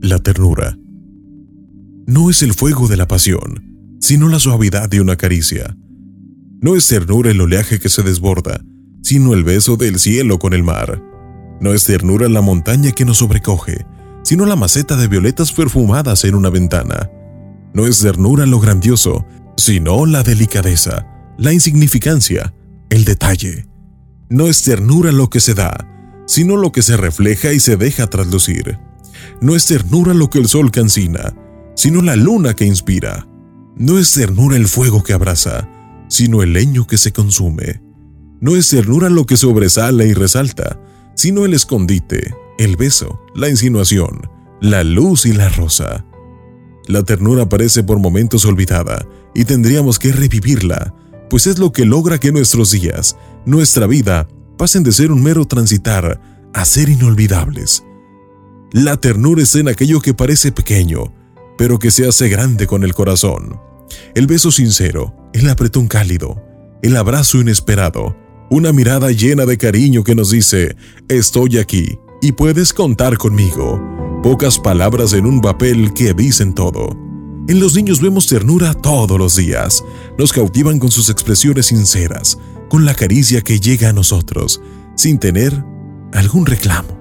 La ternura. No es el fuego de la pasión, sino la suavidad de una caricia. No es ternura el oleaje que se desborda, sino el beso del cielo con el mar. No es ternura la montaña que nos sobrecoge, sino la maceta de violetas perfumadas en una ventana. No es ternura lo grandioso, sino la delicadeza, la insignificancia, el detalle. No es ternura lo que se da, sino lo que se refleja y se deja traslucir. No es ternura lo que el sol cancina, sino la luna que inspira. No es ternura el fuego que abraza, sino el leño que se consume. No es ternura lo que sobresale y resalta, sino el escondite, el beso, la insinuación, la luz y la rosa. La ternura parece por momentos olvidada y tendríamos que revivirla, pues es lo que logra que nuestros días, nuestra vida, pasen de ser un mero transitar a ser inolvidables. La ternura es en aquello que parece pequeño, pero que se hace grande con el corazón. El beso sincero, el apretón cálido, el abrazo inesperado, una mirada llena de cariño que nos dice, estoy aquí y puedes contar conmigo. Pocas palabras en un papel que dicen todo. En los niños vemos ternura todos los días. Nos cautivan con sus expresiones sinceras, con la caricia que llega a nosotros, sin tener algún reclamo.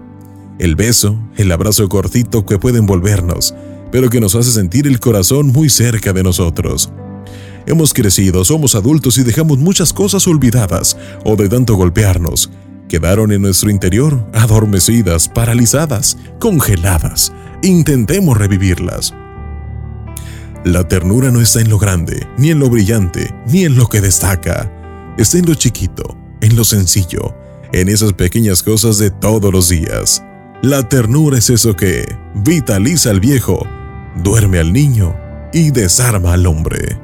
El beso, el abrazo cortito que puede envolvernos, pero que nos hace sentir el corazón muy cerca de nosotros. Hemos crecido, somos adultos y dejamos muchas cosas olvidadas o de tanto golpearnos. Quedaron en nuestro interior adormecidas, paralizadas, congeladas. Intentemos revivirlas. La ternura no está en lo grande, ni en lo brillante, ni en lo que destaca. Está en lo chiquito, en lo sencillo, en esas pequeñas cosas de todos los días. La ternura es eso que vitaliza al viejo, duerme al niño y desarma al hombre.